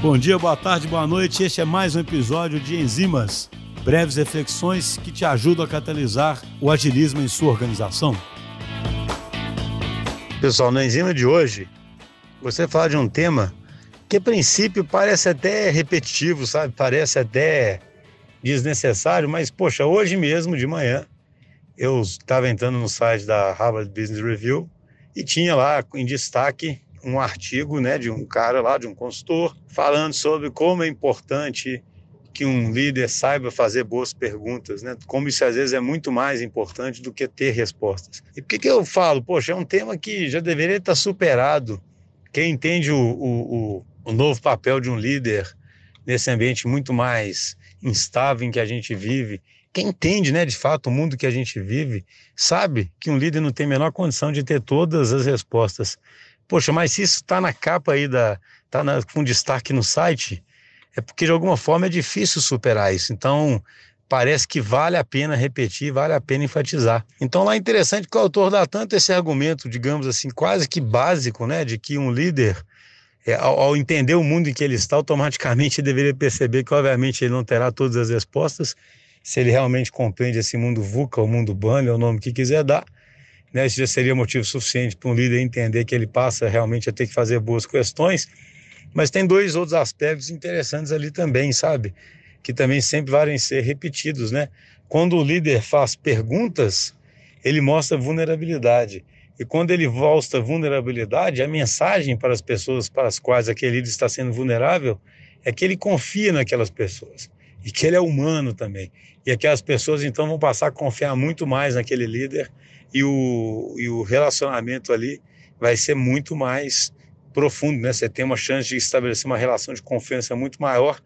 Bom dia, boa tarde, boa noite. Este é mais um episódio de Enzimas, breves reflexões que te ajudam a catalisar o agilismo em sua organização. Pessoal, na enzima de hoje, você fala de um tema que a princípio parece até repetitivo, sabe? Parece até desnecessário, mas poxa, hoje mesmo de manhã eu estava entrando no site da Harvard Business Review e tinha lá em destaque um artigo, né, de um cara lá, de um consultor, falando sobre como é importante que um líder saiba fazer boas perguntas, né? Como isso às vezes é muito mais importante do que ter respostas. E por que, que eu falo? Poxa, é um tema que já deveria estar superado. Quem entende o, o, o novo papel de um líder nesse ambiente muito mais instável em que a gente vive, quem entende, né, de fato, o mundo que a gente vive, sabe que um líder não tem a menor condição de ter todas as respostas. Poxa, mas se isso está na capa aí, da, tá na, com destaque no site, é porque de alguma forma é difícil superar isso. Então, parece que vale a pena repetir, vale a pena enfatizar. Então, lá é interessante que o autor dá tanto esse argumento, digamos assim, quase que básico, né, de que um líder, é, ao, ao, entender o mundo em que ele está, automaticamente deveria perceber que, obviamente, ele não terá todas as respostas, se ele realmente compreende esse mundo VUCA, o mundo BAN, é o nome que quiser dar, né, isso já seria motivo suficiente para um líder entender que ele passa realmente a ter que fazer boas questões. Mas tem dois outros aspectos interessantes ali também, sabe? Que também sempre valem ser repetidos, né? Quando o líder faz perguntas, ele mostra vulnerabilidade. E quando ele mostra vulnerabilidade, a mensagem para as pessoas para as quais aquele líder está sendo vulnerável é que ele confia naquelas pessoas e que ele é humano também. E aquelas pessoas então vão passar a confiar muito mais naquele líder e o, e o relacionamento ali vai ser muito mais profundo, né? Você tem uma chance de estabelecer uma relação de confiança muito maior,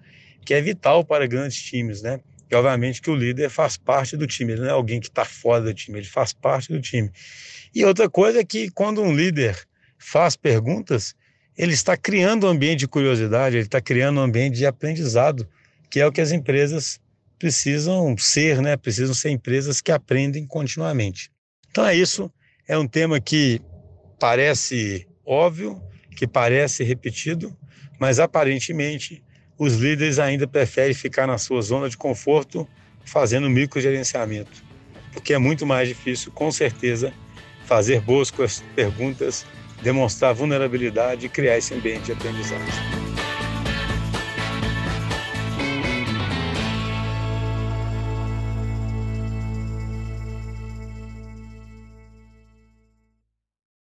que é vital para grandes times, né? E obviamente que o líder faz parte do time, ele não é alguém que está fora do time, ele faz parte do time. E outra coisa é que quando um líder faz perguntas, ele está criando um ambiente de curiosidade, ele está criando um ambiente de aprendizado, que é o que as empresas precisam ser, né? Precisam ser empresas que aprendem continuamente. Então é isso, é um tema que parece óbvio, que parece repetido, mas aparentemente os líderes ainda preferem ficar na sua zona de conforto fazendo microgerenciamento, porque é muito mais difícil, com certeza, fazer boas perguntas, demonstrar vulnerabilidade e criar esse ambiente de aprendizagem.